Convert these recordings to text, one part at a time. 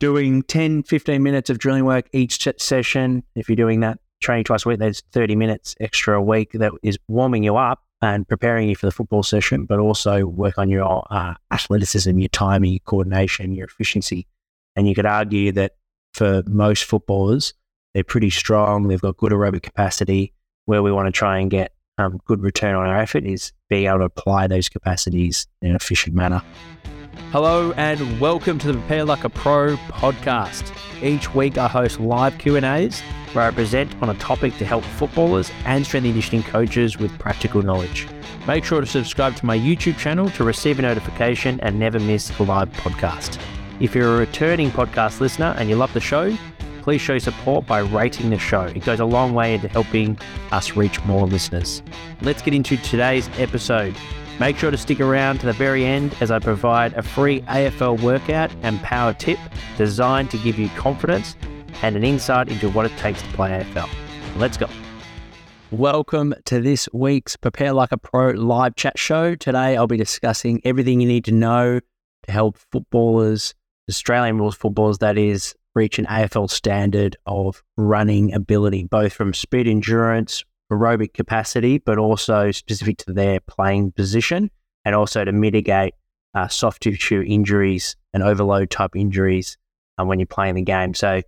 doing 10, 15 minutes of drilling work each session. If you're doing that training twice a week, there's 30 minutes extra a week that is warming you up and preparing you for the football session, but also work on your uh, athleticism, your timing, your coordination, your efficiency. And you could argue that for most footballers, they're pretty strong. They've got good aerobic capacity. Where we want to try and get um, good return on our effort is being able to apply those capacities in an efficient manner. Hello and welcome to the Prepare Like a Pro podcast. Each week I host live Q&As where I present on a topic to help footballers and strength and conditioning coaches with practical knowledge. Make sure to subscribe to my YouTube channel to receive a notification and never miss a live podcast. If you're a returning podcast listener and you love the show, please show support by rating the show. It goes a long way into helping us reach more listeners. Let's get into today's episode. Make sure to stick around to the very end as I provide a free AFL workout and power tip designed to give you confidence and an insight into what it takes to play AFL. Let's go. Welcome to this week's Prepare Like a Pro live chat show. Today I'll be discussing everything you need to know to help footballers, Australian rules footballers, that is, reach an AFL standard of running ability, both from speed endurance, aerobic capacity, but also specific to their playing position and also to mitigate uh, soft tissue injuries and overload type injuries uh, when you're playing the game. So,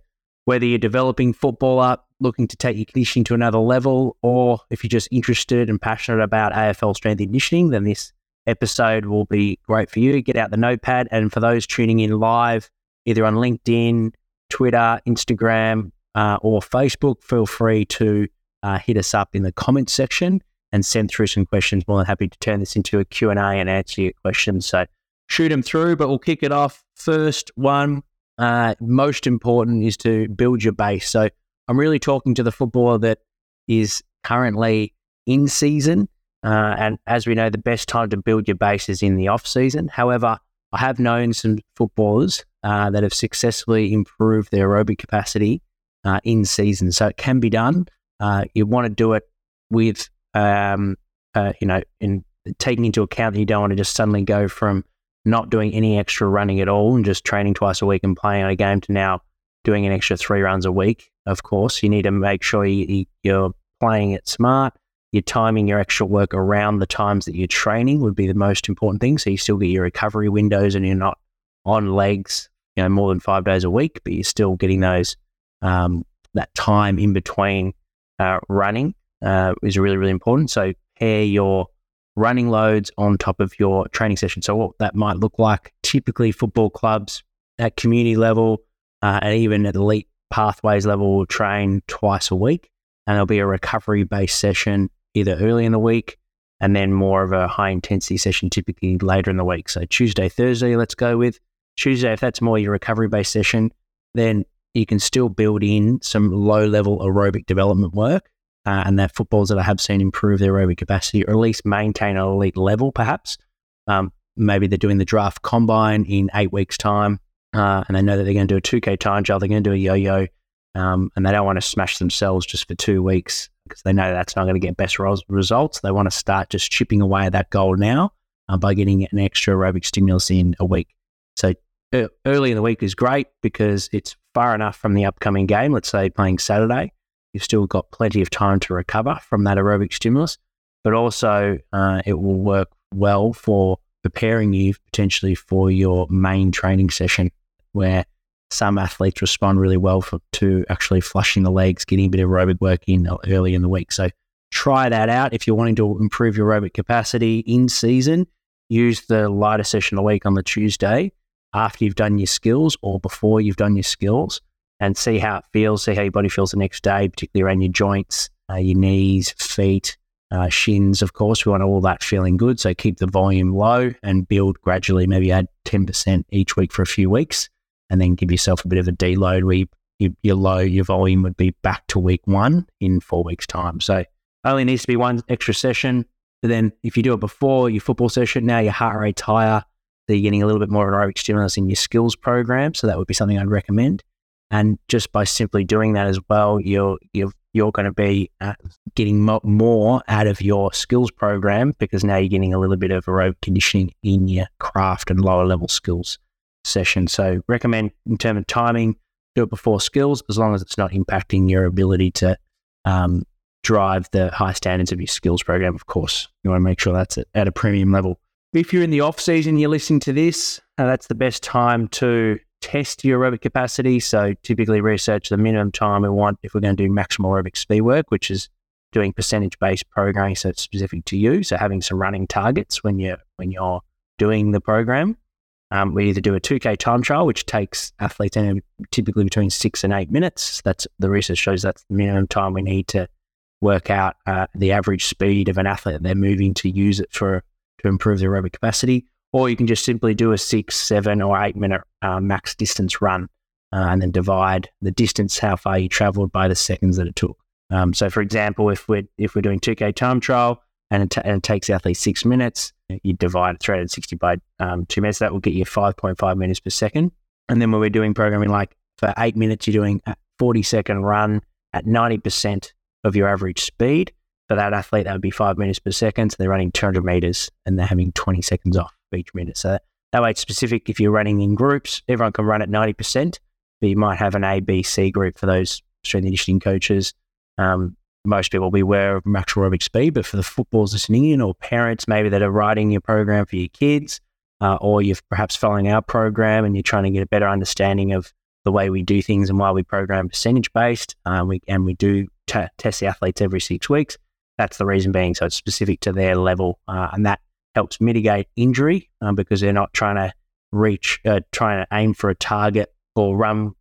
whether you're developing football up, looking to take your conditioning to another level, or if you're just interested and passionate about AFL strength and conditioning, then this episode will be great for you. Get out the notepad. And for those tuning in live, either on LinkedIn, Twitter, Instagram, uh, or Facebook, feel free to uh, hit us up in the comments section and send through some questions. More than happy to turn this into a Q&A and answer your questions. So shoot them through, but we'll kick it off. First one, uh, most important is to build your base. So I'm really talking to the footballer that is currently in season. Uh, and as we know, the best time to build your base is in the off season. However, I have known some footballers uh, that have successfully improved their aerobic capacity uh, in season. So it can be done. Uh, you want to do it with, um, uh, you know, in taking into account that you don't want to just suddenly go from not doing any extra running at all and just training twice a week and playing a game to now doing an extra three runs a week. Of course, you need to make sure you, you're playing it smart. You're timing your actual work around the times that you're training would be the most important thing. So you still get your recovery windows and you're not on legs, you know, more than five days a week, but you're still getting those um, that time in between uh, running uh, is really, really important. So pair your running loads on top of your training session. So what that might look like, typically football clubs at community level uh, and even at elite pathways level will train twice a week. And there'll be a recovery based session either early in the week and then more of a high intensity session typically later in the week. So Tuesday, Thursday, let's go with Tuesday. If that's more your recovery based session, then you can still build in some low level aerobic development work. Uh, and that footballers that I have seen improve their aerobic capacity or at least maintain an elite level, perhaps. Um, maybe they're doing the draft combine in eight weeks' time uh, and they know that they're going to do a 2K time trial, they're going to do a yo yo, um, and they don't want to smash themselves just for two weeks because they know that's not going to get best results. They want to start just chipping away at that goal now uh, by getting an extra aerobic stimulus in a week. So early in the week is great because it's far enough from the upcoming game, let's say playing Saturday, you've still got plenty of time to recover from that aerobic stimulus, but also uh, it will work well for preparing you potentially for your main training session where some athletes respond really well for, to actually flushing the legs, getting a bit of aerobic work in early in the week. So try that out if you're wanting to improve your aerobic capacity in season. Use the lighter session a week on the Tuesday after you've done your skills or before you've done your skills and see how it feels, see how your body feels the next day, particularly around your joints, uh, your knees, feet, uh, shins, of course. We want all that feeling good. So keep the volume low and build gradually, maybe add 10% each week for a few weeks and then give yourself a bit of a deload where you, you, your low, your volume would be back to week one in four weeks' time. So only needs to be one extra session. But then if you do it before your football session, now your heart rate's higher, you're getting a little bit more of an aerobic stimulus in your skills program. So that would be something I'd recommend. And just by simply doing that as well, you're you're you're going to be uh, getting mo- more out of your skills program because now you're getting a little bit of aerobic conditioning in your craft and lower level skills. session. So recommend in terms of timing, do it before skills as long as it's not impacting your ability to um, drive the high standards of your skills program. Of course, you want to make sure that's at a premium level. If you're in the off season, you're listening to this, uh, that's the best time to test your aerobic capacity. So typically research the minimum time we want if we're going to do maximal aerobic speed work, which is doing percentage based programming, so it's specific to you. So having some running targets when you're when you're doing the program. Um, we either do a 2K time trial, which takes athletes in typically between six and eight minutes. That's the research shows that's the minimum time we need to work out uh, the average speed of an athlete they're moving to use it for to improve their aerobic capacity. Or you can just simply do a six, seven, or eight minute uh, max distance run uh, and then divide the distance, how far you traveled, by the seconds that it took. Um, so, for example, if we're if we're doing 2K time trial and it, t- and it takes the athlete six minutes, you divide 360 by um, two minutes. That will get you 5.5 meters per second. And then when we're doing programming, like for eight minutes, you're doing a 40 second run at 90% of your average speed. For that athlete, that would be five meters per second. So they're running 200 meters and they're having 20 seconds off each minute. So that way it's specific. If you're running in groups, everyone can run at 90%, but you might have an A, B, C group for those strength and conditioning coaches. Um, most people will be aware of max aerobic speed, but for the footballers listening in or parents maybe that are writing your program for your kids, uh, or you're perhaps following our program and you're trying to get a better understanding of the way we do things and why we program percentage based, uh, we, and we do t- test the athletes every six weeks. That's the reason being. So it's specific to their level, uh, and that helps mitigate injury um, because they're not trying to reach, uh, trying to aim for a target or run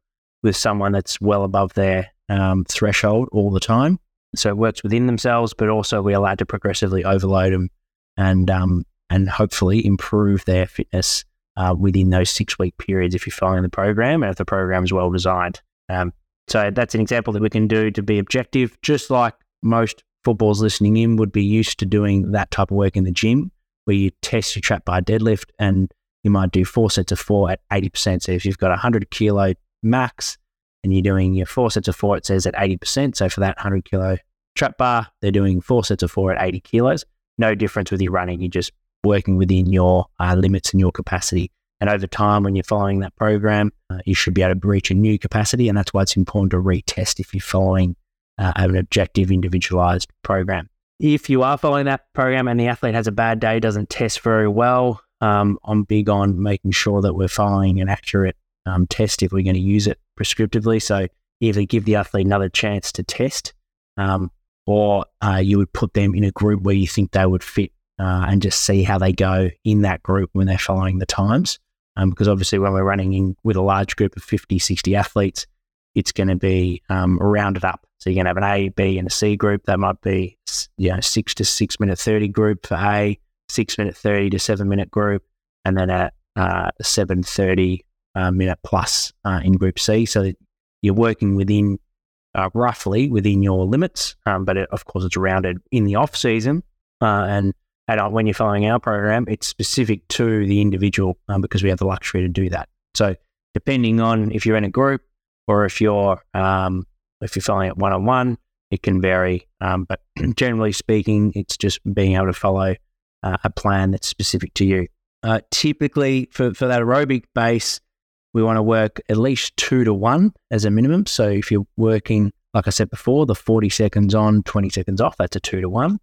with someone that's well above their um, threshold all the time. So it works within themselves, but also we're allowed to progressively overload them and um, and hopefully improve their fitness uh, within those six week periods if you're following the program and if the program is well designed. Um, so that's an example that we can do to be objective, just like most footballs listening in would be used to doing that type of work in the gym, where you test your trap bar deadlift and you might do four sets of four at 80%. So if you've got a 100 kilo max and you're doing your four sets of four, it says at 80%. So for that 100 kilo trap bar, they're doing four sets of four at 80 kilos. No difference with your running. You're just working within your uh, limits and your capacity. And over time, when you're following that program, uh, you should be able to reach a new capacity. And that's why it's important to retest if you're following uh, an objective, individualized program. If you are following that program and the athlete has a bad day, doesn't test very well, um, I'm big on making sure that we're following an accurate um, test if we're going to use it prescriptively. So either give the athlete another chance to test, um, or uh, you would put them in a group where you think they would fit uh, and just see how they go in that group when they're following the times. Um, because obviously, when we're running in with a large group of 50, 60 athletes, it's going to be um, rounded up. So going to have an A, B, and a C group. That might be you know six to six minute thirty group for A, six minute thirty to seven minute group, and then a uh, seven thirty uh, minute plus uh, in Group C. So you're working within uh, roughly within your limits, um, but it, of course it's rounded in the off season. Uh, and and when you're following our program, it's specific to the individual um, because we have the luxury to do that. So depending on if you're in a group or if you're um, if you're following it one on one, it can vary. Um, but generally speaking, it's just being able to follow uh, a plan that's specific to you. Uh, typically, for, for that aerobic base, we want to work at least two to one as a minimum. So if you're working, like I said before, the 40 seconds on, 20 seconds off, that's a two to one.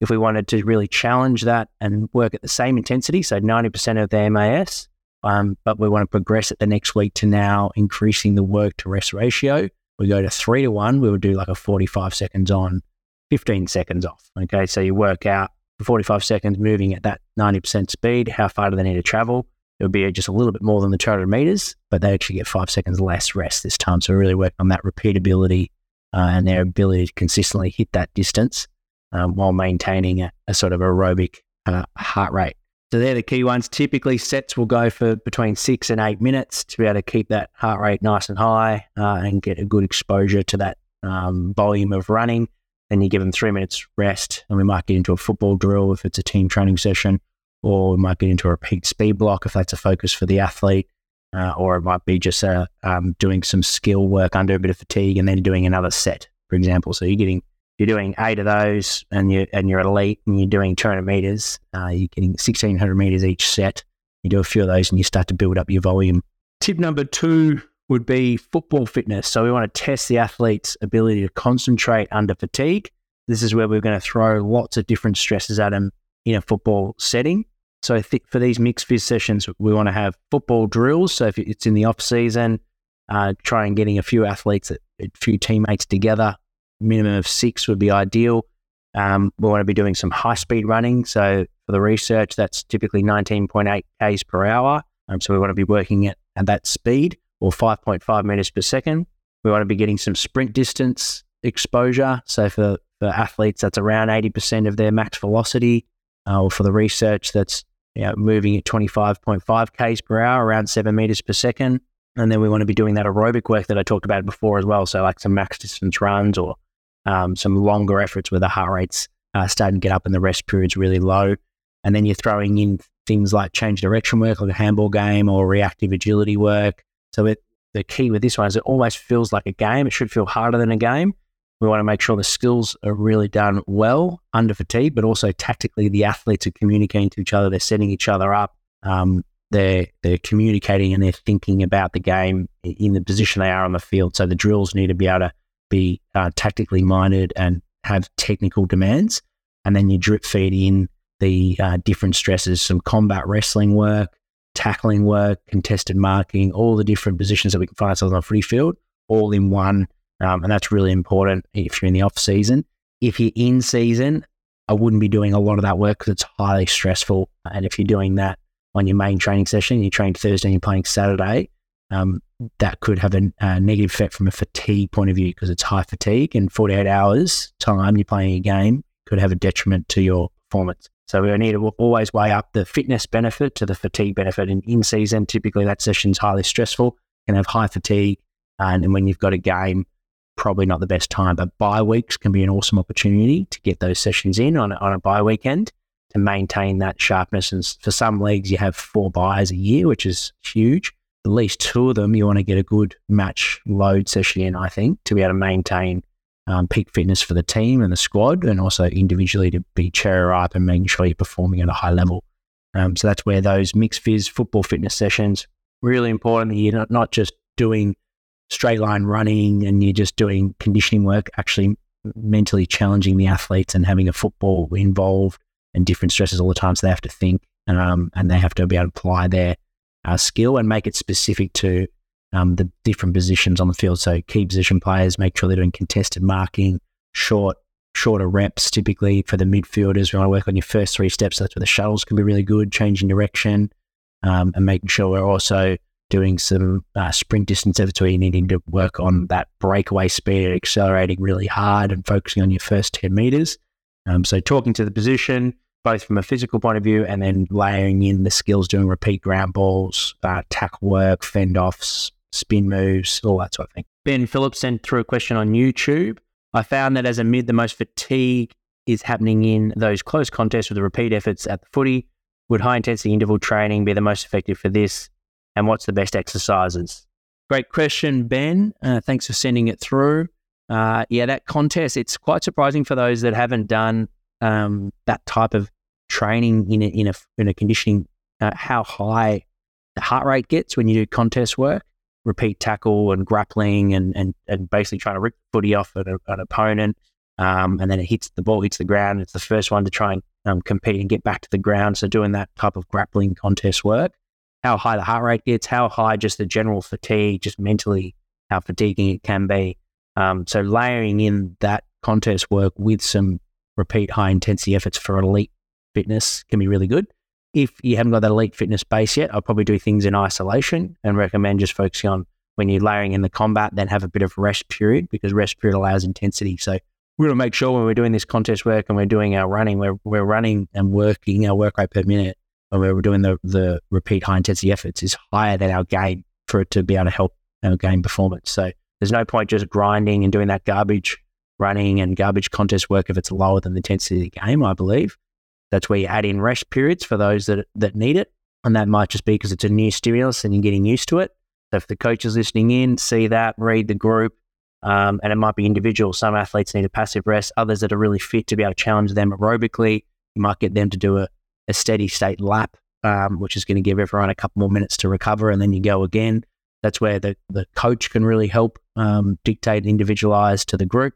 If we wanted to really challenge that and work at the same intensity, so 90% of the MAS, um, but we want to progress it the next week to now increasing the work to rest ratio, we go to three to one, we would do like a 45 seconds on, 15 seconds off. Okay. So you work out for 45 seconds moving at that 90% speed, how far do they need to travel? it would be just a little bit more than the 200 meters, but they actually get five seconds less rest this time. So really work on that repeatability uh, and their ability to consistently hit that distance um, while maintaining a, a, sort of aerobic uh, heart rate. So they're the key ones. Typically, sets will go for between six and eight minutes to be able to keep that heart rate nice and high uh, and get a good exposure to that um, volume of running. Then you give them three minutes rest, and we might get into a football drill if it's a team training session or we might get into a repeat speed block if that's a focus for the athlete, uh, or it might be just uh, um, doing some skill work under a bit of fatigue and then doing another set, for example. So you're getting you're doing eight of those, and you and you're elite, and you're doing 200 meters. Uh, you're getting 1600 meters each set. You do a few of those and you start to build up your volume. Tip number two would be football fitness. So we want to test the athlete's ability to concentrate under fatigue. This is where we're going to throw lots of different stresses at them in a football setting. So think for these mixed phys sessions, we want to have football drills. So if it's in the off season, uh, try and getting a few athletes, a few teammates together. Minimum of six would be ideal. Um, we want to be doing some high speed running. So for the research, that's typically 19.8 k's per hour. Um, so we want to be working at, at that speed or 5.5 meters per second. We want to be getting some sprint distance exposure. So for, for athletes, that's around 80% of their max velocity. Uh, or for the research, that's you know, moving at 25.5 k's per hour, around seven meters per second. And then we want to be doing that aerobic work that I talked about before as well. So like some max distance runs or um, some longer efforts where the heart rate's uh, starting to get up and the rest period's really low. And then you're throwing in things like change direction work, like a handball game or reactive agility work. So it, the key with this one is it always feels like a game. It should feel harder than a game. We want to make sure the skills are really done well under fatigue, but also tactically the athletes are communicating to each other. They're setting each other up. Um, they're they're communicating and they're thinking about the game in the position they are on the field. So the drills need to be able to be uh, tactically minded and have technical demands, and then you drip feed in the uh, different stresses, some combat wrestling work, tackling work, contested marking, all the different positions that we can find ourselves on a free field, all in one, um, and that's really important if you're in the off season. If you're in season, I wouldn't be doing a lot of that work because it's highly stressful, and if you're doing that on your main training session, you train Thursday and you're playing Saturday, um, that could have a, a, negative effect from a fatigue point of view because it's high fatigue and 48 hours time you're playing a game could have a detriment to your performance. So we need to always weigh up the fitness benefit to the fatigue benefit. And in season, typically that session's highly stressful, can have high fatigue, and, when you've got a game, probably not the best time. But bye weeks can be an awesome opportunity to get those sessions in on on a bye weekend to maintain that sharpness. And for some leagues, you have four byes a year, which is huge. At least two of them, you want to get a good match load session in, I think, to be able to maintain um, peak fitness for the team and the squad, and also individually to be cherry ripe and making sure you're performing at a high level. Um, so that's where those mixed phys football fitness sessions really important. That you're not, not just doing straight line running and you're just doing conditioning work, actually mentally challenging the athletes and having a football involved and different stresses all the time. So they have to think um, and they have to be able to apply their uh, skill and make it specific to um, the different positions on the field. So key position players, make sure they're doing contested marking, short, shorter reps typically for the midfielders. We want to work on your first three steps. That's where the shuttles can be really good, changing direction um, and making sure we're also doing some uh, sprint distance efforts where you're needing to work on that breakaway speed, accelerating really hard and focusing on your first 10 meters. Um, so talking to the position, both from a physical point of view and then layering in the skills doing repeat ground balls, uh, tackle work, fend offs, spin moves, all that sort of thing. Ben Phillips sent through a question on YouTube. I found that as a mid, the most fatigue is happening in those close contests with the repeat efforts at the footy. Would high intensity interval training be the most effective for this? And what's the best exercises? Great question, Ben. Uh, thanks for sending it through. Uh, yeah, that contest, it's quite surprising for those that haven't done um, that type of training in a, in a, in a conditioning, uh, how high the heart rate gets when you do contest work repeat tackle and grappling and, and, and basically trying to rip footy off an, an opponent. Um, and then it hits the ball, hits the ground. It's the first one to try and um, compete and get back to the ground. So doing that type of grappling contest work, how high the heart rate gets, how high just the general fatigue, just mentally how fatiguing it can be. Um, so layering in that contest work with some repeat high intensity efforts for elite fitness can be really good if you haven't got that elite fitness base yet, I'll probably do things in isolation and recommend just focusing on when you're layering in the combat, then have a bit of rest period because rest period allows intensity. So we're going to make sure when we're doing this contest work and we're doing our running, we're, we're running and working our work rate per minute when we're doing the, the repeat high intensity efforts is higher than our gain for it to be able to help our game performance. So there's no point just grinding and doing that garbage running and garbage contest work if it's lower than the intensity of the game, I believe. That's where you add in rest periods for those that, that need it. And that might just be because it's a new stimulus and you're getting used to it. So if the coach is listening in, see that, read the group, um, and it might be individual. Some athletes need a passive rest, others that are really fit to be able to challenge them aerobically. You might get them to do a, a steady state lap um, which is going to give everyone a couple more minutes to recover, and then you go again. That's where the, the coach can really help um, dictate and individualize to the group.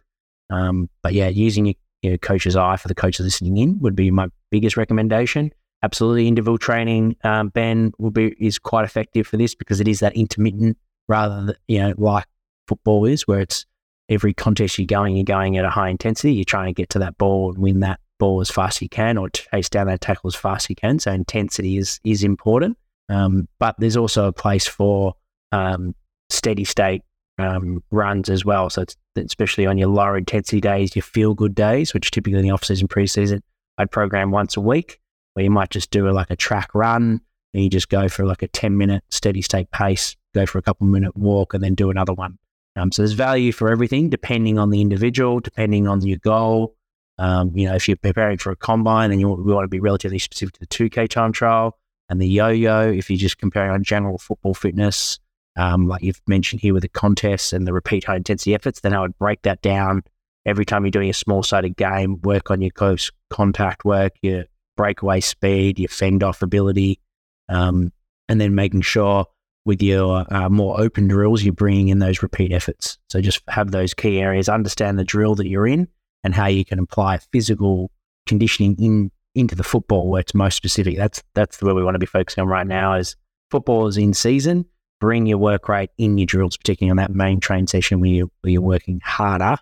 Um, but yeah, using your, your coach's eye for the coach listening in would be my biggest recommendation. Absolutely, interval training, um, Ben, will be is quite effective for this because it is that intermittent rather than you know like football is, where it's every contest you're going, you're going at a high intensity. You're trying to get to that ball and win that ball as fast as you can, or chase down that tackle as fast as you can. So intensity is is important. Um, but there's also a place for um, steady state um, runs as well. So especially on your lower intensity days, your feel good days, which typically in the off season, preseason, I'd program once a week, where you might just do a, like a track run, and you just go for like a ten minute steady state pace, go for a couple minute walk, and then do another one. Um, so there's value for everything, depending on the individual, depending on your goal. Um, you know, if you're preparing for a combine and you want to be relatively specific to the 2K time trial and the yo-yo, if you're just comparing on general football fitness, um, like you've mentioned here with the contests and the repeat high intensity efforts, then I would break that down every time you're doing a small sided game, work on your close contact work, your breakaway speed, your fend off ability, um, and then making sure with your uh, more open drills, you're bringing in those repeat efforts. So just have those key areas, understand the drill that you're in and how you can apply physical conditioning in into the football where it's most specific. That's that's where we want to be focusing on right now is football is in season. Bring your work rate in your drills, particularly on that main train session where, you, where you're working harder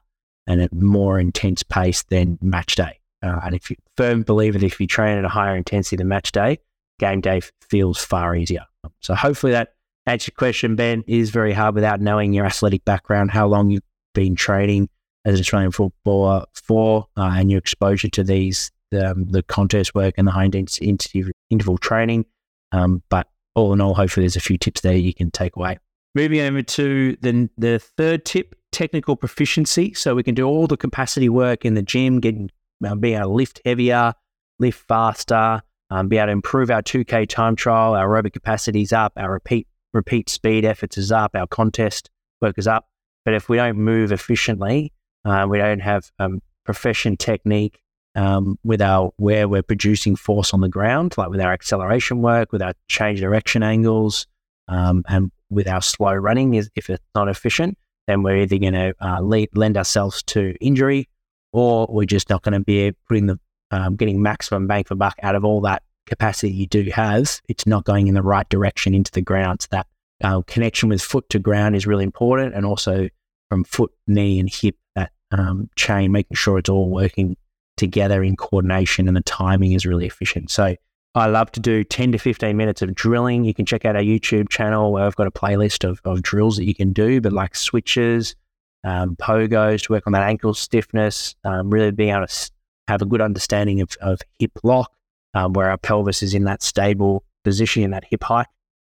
and at more intense pace than match day. Uh, and if you firm believer that if you train at a higher intensity than match day, game day feels far easier. So hopefully that answer your question, Ben, is very hard without knowing your athletic background, how long you've been training as an Australian footballer for, uh, and your exposure to these, um, the contest work and the high intensity interval training. Um, but all in all, hopefully there's a few tips there you can take away. Moving over to the, the third tip, technical proficiency. So we can do all the capacity work in the gym, getting uh, being able to lift heavier, lift faster, um, be able to improve our 2K time trial, our aerobic capacities up, our repeat repeat speed efforts is up, our contest work is up. But if we don't move efficiently, uh, we don't have um, profession technique um, with our where we're producing force on the ground, like with our acceleration work, with our change direction angles, um, and with our slow running. Is if it's not efficient, then we're either going to uh, lend ourselves to injury, or we're just not going to be putting the um, getting maximum bang for buck out of all that capacity you do have, it's not going in the right direction into the ground. So that uh, connection with foot to ground is really important, and also from foot, knee, and hip, that um, chain, making sure it's all working together in coordination, and the timing is really efficient. So I love to do 10 to 15 minutes of drilling. You can check out our YouTube channel where I've got a playlist of, of drills that you can do, but like switches, um, pogos to work on that ankle stiffness, um, really being able to have a good understanding of, of hip lock, um, where our pelvis is in that stable position, in that hip hike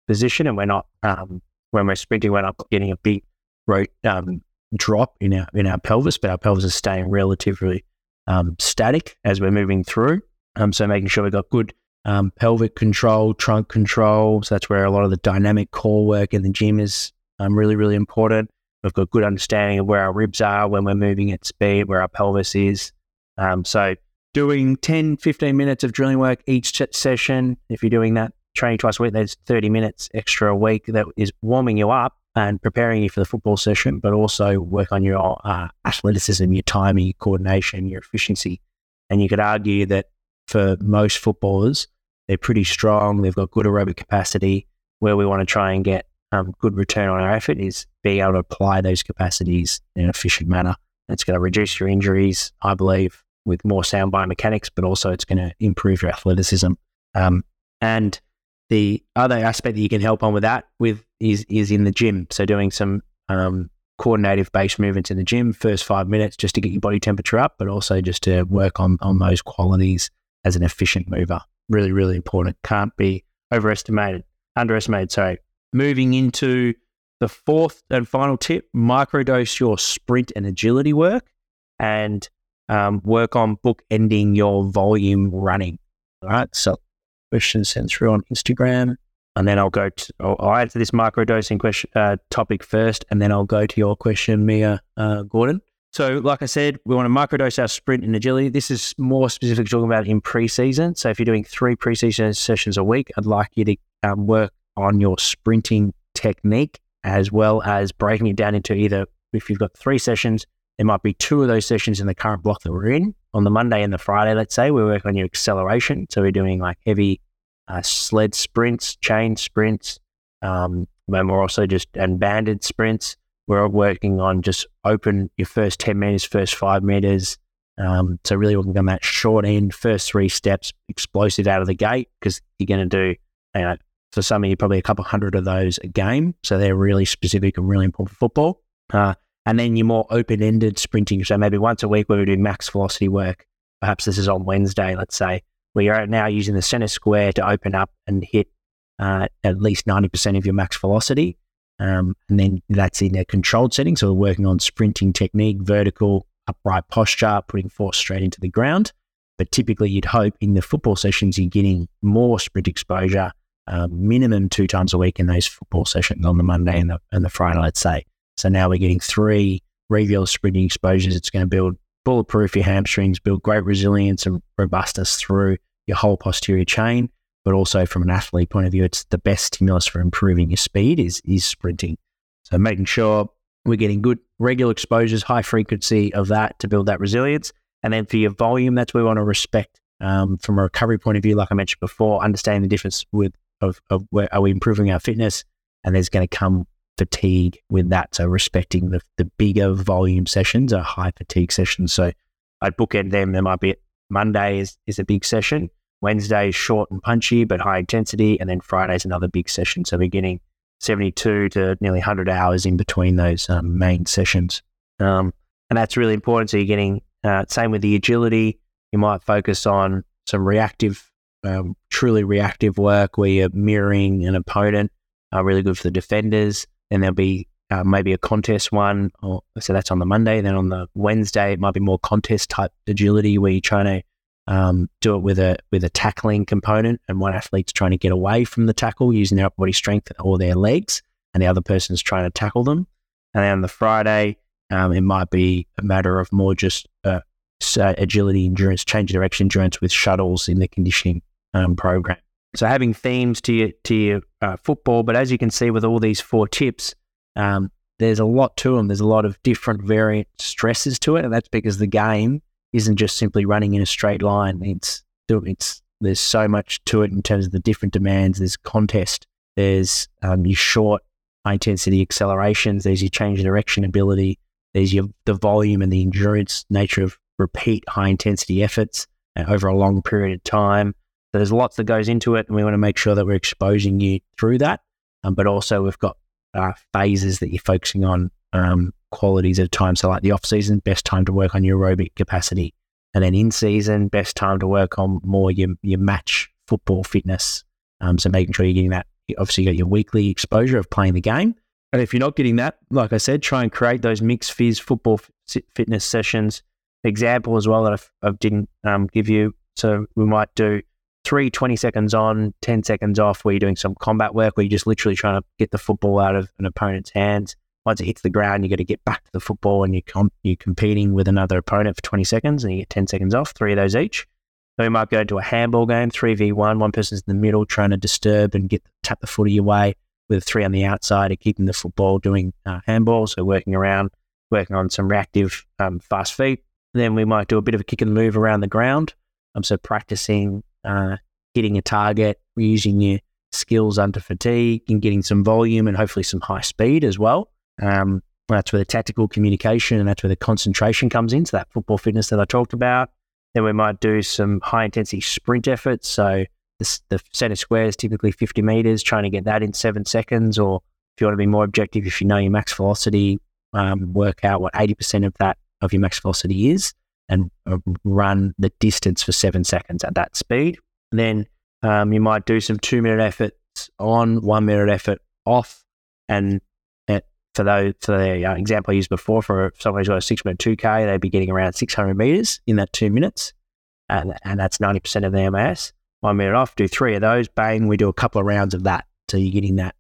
position, and we're not um, when we're sprinting, we're not getting a big um, drop in our in our pelvis, but our pelvis is staying relatively um, static as we're moving through. Um, so making sure we've got good um, pelvic control, trunk control. So that's where a lot of the dynamic core work in the gym is really really important. We've got good understanding of where our ribs are when we're moving at speed, where our pelvis is. so doing 10, 15 minutes of drilling work each session. If you're doing that training twice a week, there's 30 minutes extra a week that is warming you up and preparing you for the football session, but also work on your uh, athleticism, your timing, your coordination, your efficiency. And you could argue that for most footballers, they're pretty strong. They've got good aerobic capacity. Where we want to try and get um, good return on our effort is being able to apply those capacities in an efficient manner. It's going to reduce your injuries, I believe, with more sound biomechanics, but also it's going to improve your athleticism. Um, and the other aspect that you can help on with that with is is in the gym. So doing some um, coordinative based movements in the gym, first five minutes just to get your body temperature up, but also just to work on on those qualities as an efficient mover. Really, really important. Can't be overestimated, underestimated. Sorry. Moving into the fourth and final tip: microdose your sprint and agility work, and um, work on bookending your volume running. All right. So questions sent through on Instagram. And then I'll go to, I'll, to this microdosing question uh, topic first, and then I'll go to your question, Mia uh, Gordon. So, like I said, we want to microdose our sprint and agility. This is more specific talking about in preseason. So, if you're doing three preseason sessions a week, I'd like you to um, work on your sprinting technique as well as breaking it down into either if you've got three sessions, there might be two of those sessions in the current block that we're in. On the Monday and the Friday, let's say, we work on your acceleration. So, we're doing like heavy uh, sled sprints, chain sprints, um, and we're also just and banded sprints we're working on just open your first 10 meters, first five meters. Um, so really working on that short end, first three steps, explosive out of the gate, because you're going to do, you know, for some of you, probably a couple hundred of those a game. So they're really specific and really important for football. Uh, and then your more open ended sprinting. So maybe once a week we do max velocity work. Perhaps this is on Wednesday, let's say, where you're now using the center square to open up and hit uh, at least 90% of your max velocity. Um, and then that's in a controlled setting. So we're working on sprinting technique, vertical, upright posture, putting force straight into the ground. But typically, you'd hope in the football sessions, you're getting more sprint exposure, uh, minimum two times a week in those football sessions on the Monday and the, and the Friday, let's say. So now we're getting three regular sprinting exposures. It's going to build bulletproof your hamstrings, build great resilience and robustness through your whole posterior chain but also from an athlete point of view, it's the best stimulus for improving your speed is is sprinting. So making sure we're getting good regular exposures, high frequency of that to build that resilience. And then for your volume, that's where we want to respect um, from a recovery point of view, like I mentioned before, understanding the difference with of, of where are we improving our fitness, and there's going to come fatigue with that. So respecting the the bigger volume sessions are high fatigue sessions. So I'd bookend them. There might be Monday is, is a big session. Wednesday is short and punchy, but high intensity. And then Friday is another big session. So we're getting 72 to nearly 100 hours in between those um, main sessions. Um, and that's really important. So you're getting, uh, same with the agility, you might focus on some reactive, um, truly reactive work where you're mirroring an opponent, uh, really good for the defenders. Then there'll be uh, maybe a contest one. Or, so that's on the Monday. Then on the Wednesday, it might be more contest type agility where you're trying to um, do it with a with a tackling component, and one athlete's trying to get away from the tackle using their upper body strength or their legs, and the other person's trying to tackle them. And then on the Friday, um, it might be a matter of more just uh, agility, endurance, change of direction endurance with shuttles in the conditioning um, program. So having themes to your to your uh, football, but as you can see with all these four tips, um, there's a lot to them. There's a lot of different variant stresses to it, and that's because the game isn't just simply running in a straight line. It's it's there's so much to it in terms of the different demands. There's contest. There's um, your short high intensity accelerations. There's your change direction ability. There's your the volume and the endurance nature of repeat high intensity efforts uh, over a long period of time. So there's lots that goes into it, and we want to make sure that we're exposing you through that. Um, but also we've got uh, phases that you're focusing on um, qualities at a time. So, like the off season, best time to work on your aerobic capacity, and then in season, best time to work on more your your match football fitness. Um, so, making sure you're getting that. Obviously, you got your weekly exposure of playing the game. And if you're not getting that, like I said, try and create those mixed phys football f- fitness sessions. Example as well that I've, I didn't um, give you. So we might do three 20 seconds on, 10 seconds off, where you're doing some combat work, where you're just literally trying to get the football out of an opponent's hands once it hits the ground, you got to get back to the football and you're, you're competing with another opponent for 20 seconds and you get 10 seconds off, three of those each. So we might go to a handball game, 3v1. One person's in the middle trying to disturb and get the tap the footy away with three on the outside and keeping the football doing uh, handball. So working around, working on some reactive um, fast feet. Then we might do a bit of a kick and move around the ground. Um, so practicing uh, hitting a target, using your skills under fatigue and getting some volume and hopefully some high speed as well. Um, that's where the tactical communication and that's where the concentration comes in. So that football fitness that I talked about. Then we might do some high intensity sprint efforts. So the, the center square is typically 50 meters, trying to get that in seven seconds. Or if you want to be more objective, if you know your max velocity, um, work out what 80% of that of your max velocity is and uh, run the distance for seven seconds at that speed. then um, you might do some two minute efforts on, one minute effort off, and for those for the uh, example I used before, for someone who's got a six minute two k, they'd be getting around six hundred meters in that two minutes, and and that's ninety percent of their MAS. One minute off, do three of those, bang, we do a couple of rounds of that, so you're getting that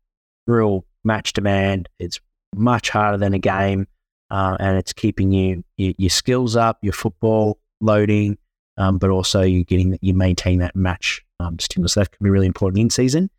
real match demand. It's much harder than a game. Uh, and it's keeping you, you, your skills up, your football loading, um, but also you're getting you maintain that match um, stimulus. That can be really important in season.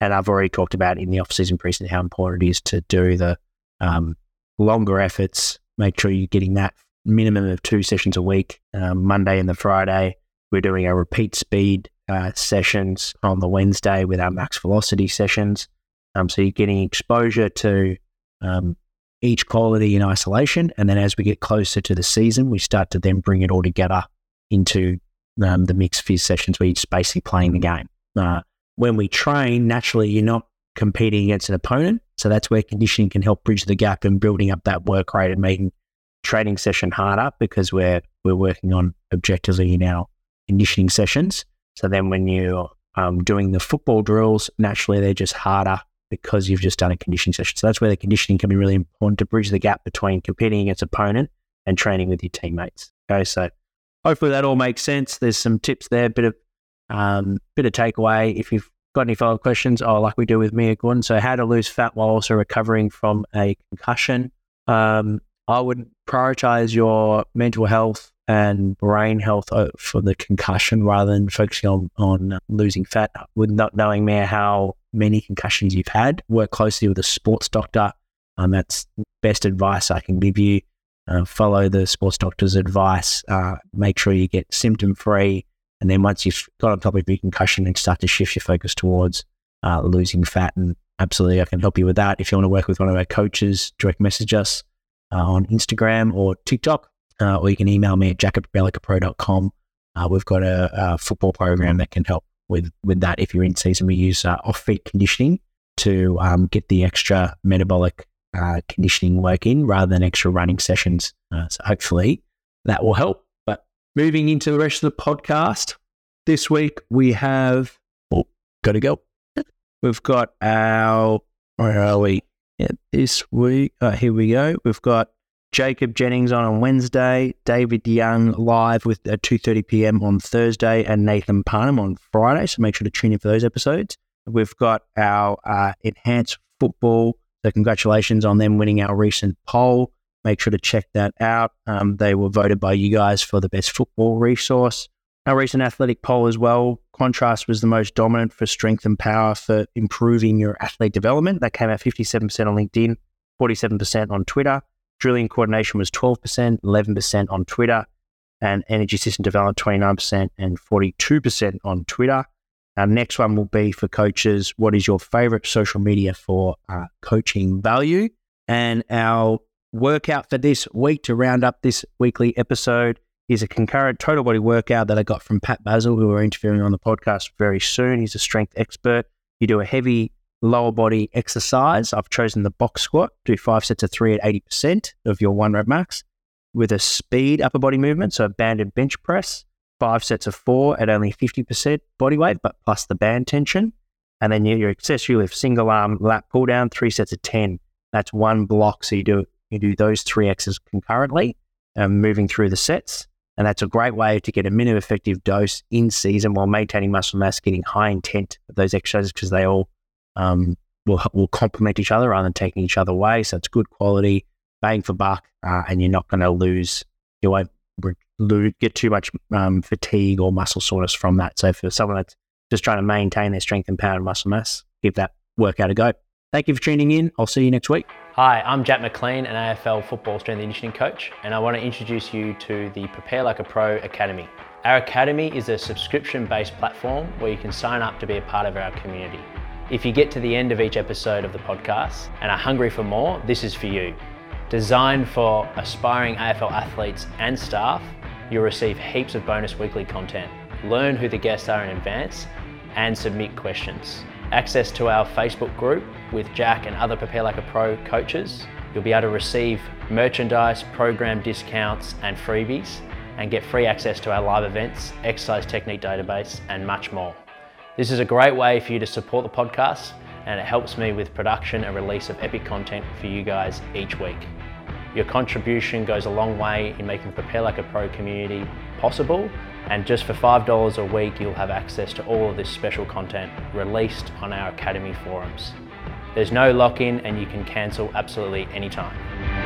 And I've already talked about in the off season preseason how important it is to do the um, longer efforts. Make sure you're getting that minimum of two sessions a week, um, Monday and the Friday. We're doing our repeat speed uh, sessions on the Wednesday with our max velocity sessions. Um, so you're getting exposure to um, each quality in isolation. And then as we get closer to the season, we start to then bring it all together into um, the mixed phys sessions where you're just basically playing the game. Uh, when we train, naturally, you're not competing against an opponent. So that's where conditioning can help bridge the gap and building up that work rate and making training session harder because we're we're working on objectively in our conditioning sessions. So then when you're um, doing the football drills, naturally they're just harder because you've just done a conditioning session. So that's where the conditioning can be really important to bridge the gap between competing against opponent and training with your teammates. Okay, so hopefully that all makes sense. There's some tips there, bit of um, bit of takeaway. If you've got any follow-up questions, oh, like we do with Mia Gordon. So how to lose fat while also recovering from a concussion. Um, I would prioritize your mental health and brain health uh, for the concussion rather than focusing on, on losing fat. With not knowing more how many concussions you've had, work closely with a sports doctor. Um, that's best advice I can give you. Uh, follow the sports doctor's advice. Uh, make sure you get symptom free. And then once you've got on top of your concussion, and start to shift your focus towards uh, losing fat. And absolutely, I can help you with that. If you want to work with one of our coaches, direct message us uh, on Instagram or TikTok, uh, or you can email me at at Uh, we've got a, a, football program that can help with, with that. If you're in season, we use uh, off feet conditioning to um, get the extra metabolic uh, conditioning work in rather than extra running sessions. Uh, so hopefully that will help. But moving into the rest of the podcast, this week we have, oh, got to go. We've got our, where are we? Yeah, this week, uh, here we go. We've got Jacob Jennings on on Wednesday, David Young live with at 2.30 p.m. on Thursday, and Nathan Parnham on Friday. So make sure to tune in for those episodes. We've got our uh, Enhanced Football. So congratulations on them winning our recent poll. Make sure to check that out. Um, they were voted by you guys for the best football resource. Our recent athletic poll as well, contrast was the most dominant for strength and power for improving your athlete development. That came out 57% on LinkedIn, 47% on Twitter. Drilling coordination was 12%, 11% on Twitter, and energy system development 29% and 42% on Twitter. Our next one will be for coaches. What is your favorite social media for uh, coaching value? And our workout for this week to round up this weekly episode is a concurrent total body workout that I got from Pat Basil, who we're interviewing on the podcast very soon. He's a strength expert. You do a heavy lower body exercise, I've chosen the box squat. Do five sets of three at 80% of your one rep max with a speed upper body movement. So a banded bench press, five sets of four at only 50% body weight, but plus the band tension. And then your accessory lift, single arm lat pull down, three sets of 10. That's one block. So you do, you do those three exercises concurrently, um, moving through the sets. And that's a great way to get a minimum effective dose in season while maintaining muscle mass, getting high intent of those exercises because they all um, will will complement each other rather than taking each other away. So it's good quality, bang for buck, uh, and you're not going to lose. You won't lose, get too much um, fatigue or muscle soreness from that. So for someone that's just trying to maintain their strength and power and muscle mass, give that workout a go. Thank you for tuning in. I'll see you next week. Hi, I'm Jack McLean, an AFL football strength and conditioning coach, and I want to introduce you to the Prepare Like a Pro Academy. Our academy is a subscription based platform where you can sign up to be a part of our community. If you get to the end of each episode of the podcast and are hungry for more, this is for you. Designed for aspiring AFL athletes and staff, you'll receive heaps of bonus weekly content, learn who the guests are in advance, and submit questions. Access to our Facebook group with Jack and other Prepare Like a Pro coaches. You'll be able to receive merchandise, program discounts, and freebies, and get free access to our live events, exercise technique database, and much more. This is a great way for you to support the podcast and it helps me with production and release of epic content for you guys each week. Your contribution goes a long way in making Prepare Like a Pro community possible and just for $5 a week you'll have access to all of this special content released on our Academy forums. There's no lock-in and you can cancel absolutely anytime.